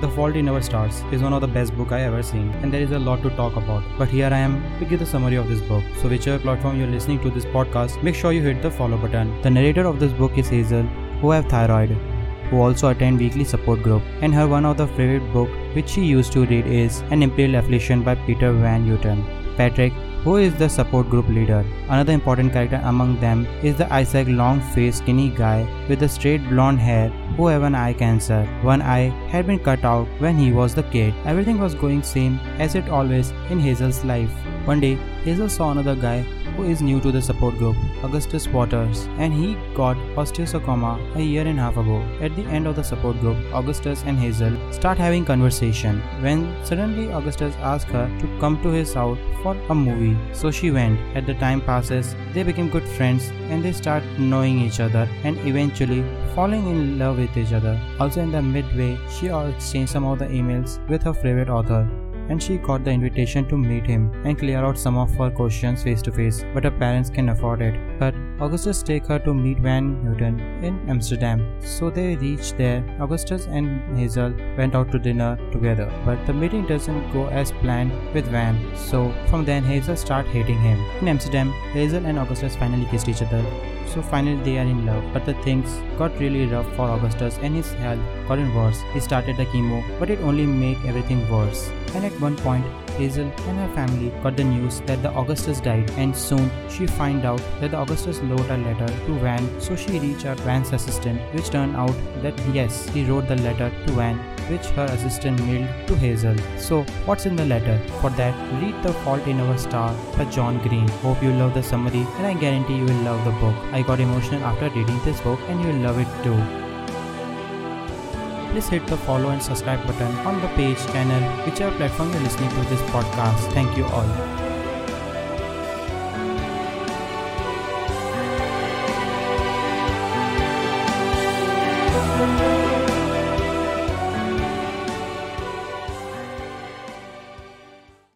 The Fault in Our Stars is one of the best book I ever seen and there is a lot to talk about. But here I am to give the summary of this book. So whichever platform you're listening to this podcast, make sure you hit the follow button. The narrator of this book is Hazel, who have thyroid, who also attend weekly support group and her one of the favorite book which she used to read is An Imperial Affliction by Peter Van Houten. Patrick who is the support group leader. Another important character among them is the Isaac long-faced skinny guy with the straight blonde hair who have an eye cancer. One eye had been cut out when he was the kid. Everything was going same as it always in Hazel's life. One day, Hazel saw another guy who is new to the support group, Augustus Waters, and he got osteosarcoma a year and a half ago. At the end of the support group, Augustus and Hazel start having conversation when suddenly Augustus asks her to come to his house for a movie. So she went. At the time passes, they become good friends and they start knowing each other and eventually falling in love with each other. Also in the midway, she exchanged some of the emails with her favorite author and she got the invitation to meet him and clear out some of her questions face to face, but her parents can afford it. But Augustus take her to meet Van Houten in Amsterdam. So they reach there. Augustus and Hazel went out to dinner together, but the meeting doesn't go as planned with Van. So from then Hazel start hating him. In Amsterdam, Hazel and Augustus finally kissed each other. So finally they are in love, but the things got really rough for Augustus and his health gotten worse. He started the chemo, but it only made everything worse. And at one point, Hazel and her family got the news that the Augustus died, and soon she find out that the Augustus wrote a letter to Van. So she reached out Van's assistant, which turned out that yes, he wrote the letter to Van, which her assistant mailed to Hazel. So what's in the letter? For that, read The Fault in Our Star by John Green. Hope you love the summary, and I guarantee you will love the book. I got emotional after reading this book, and you will love it too please hit the follow and subscribe button on the page, channel, whichever platform you're listening to this podcast. Thank you all.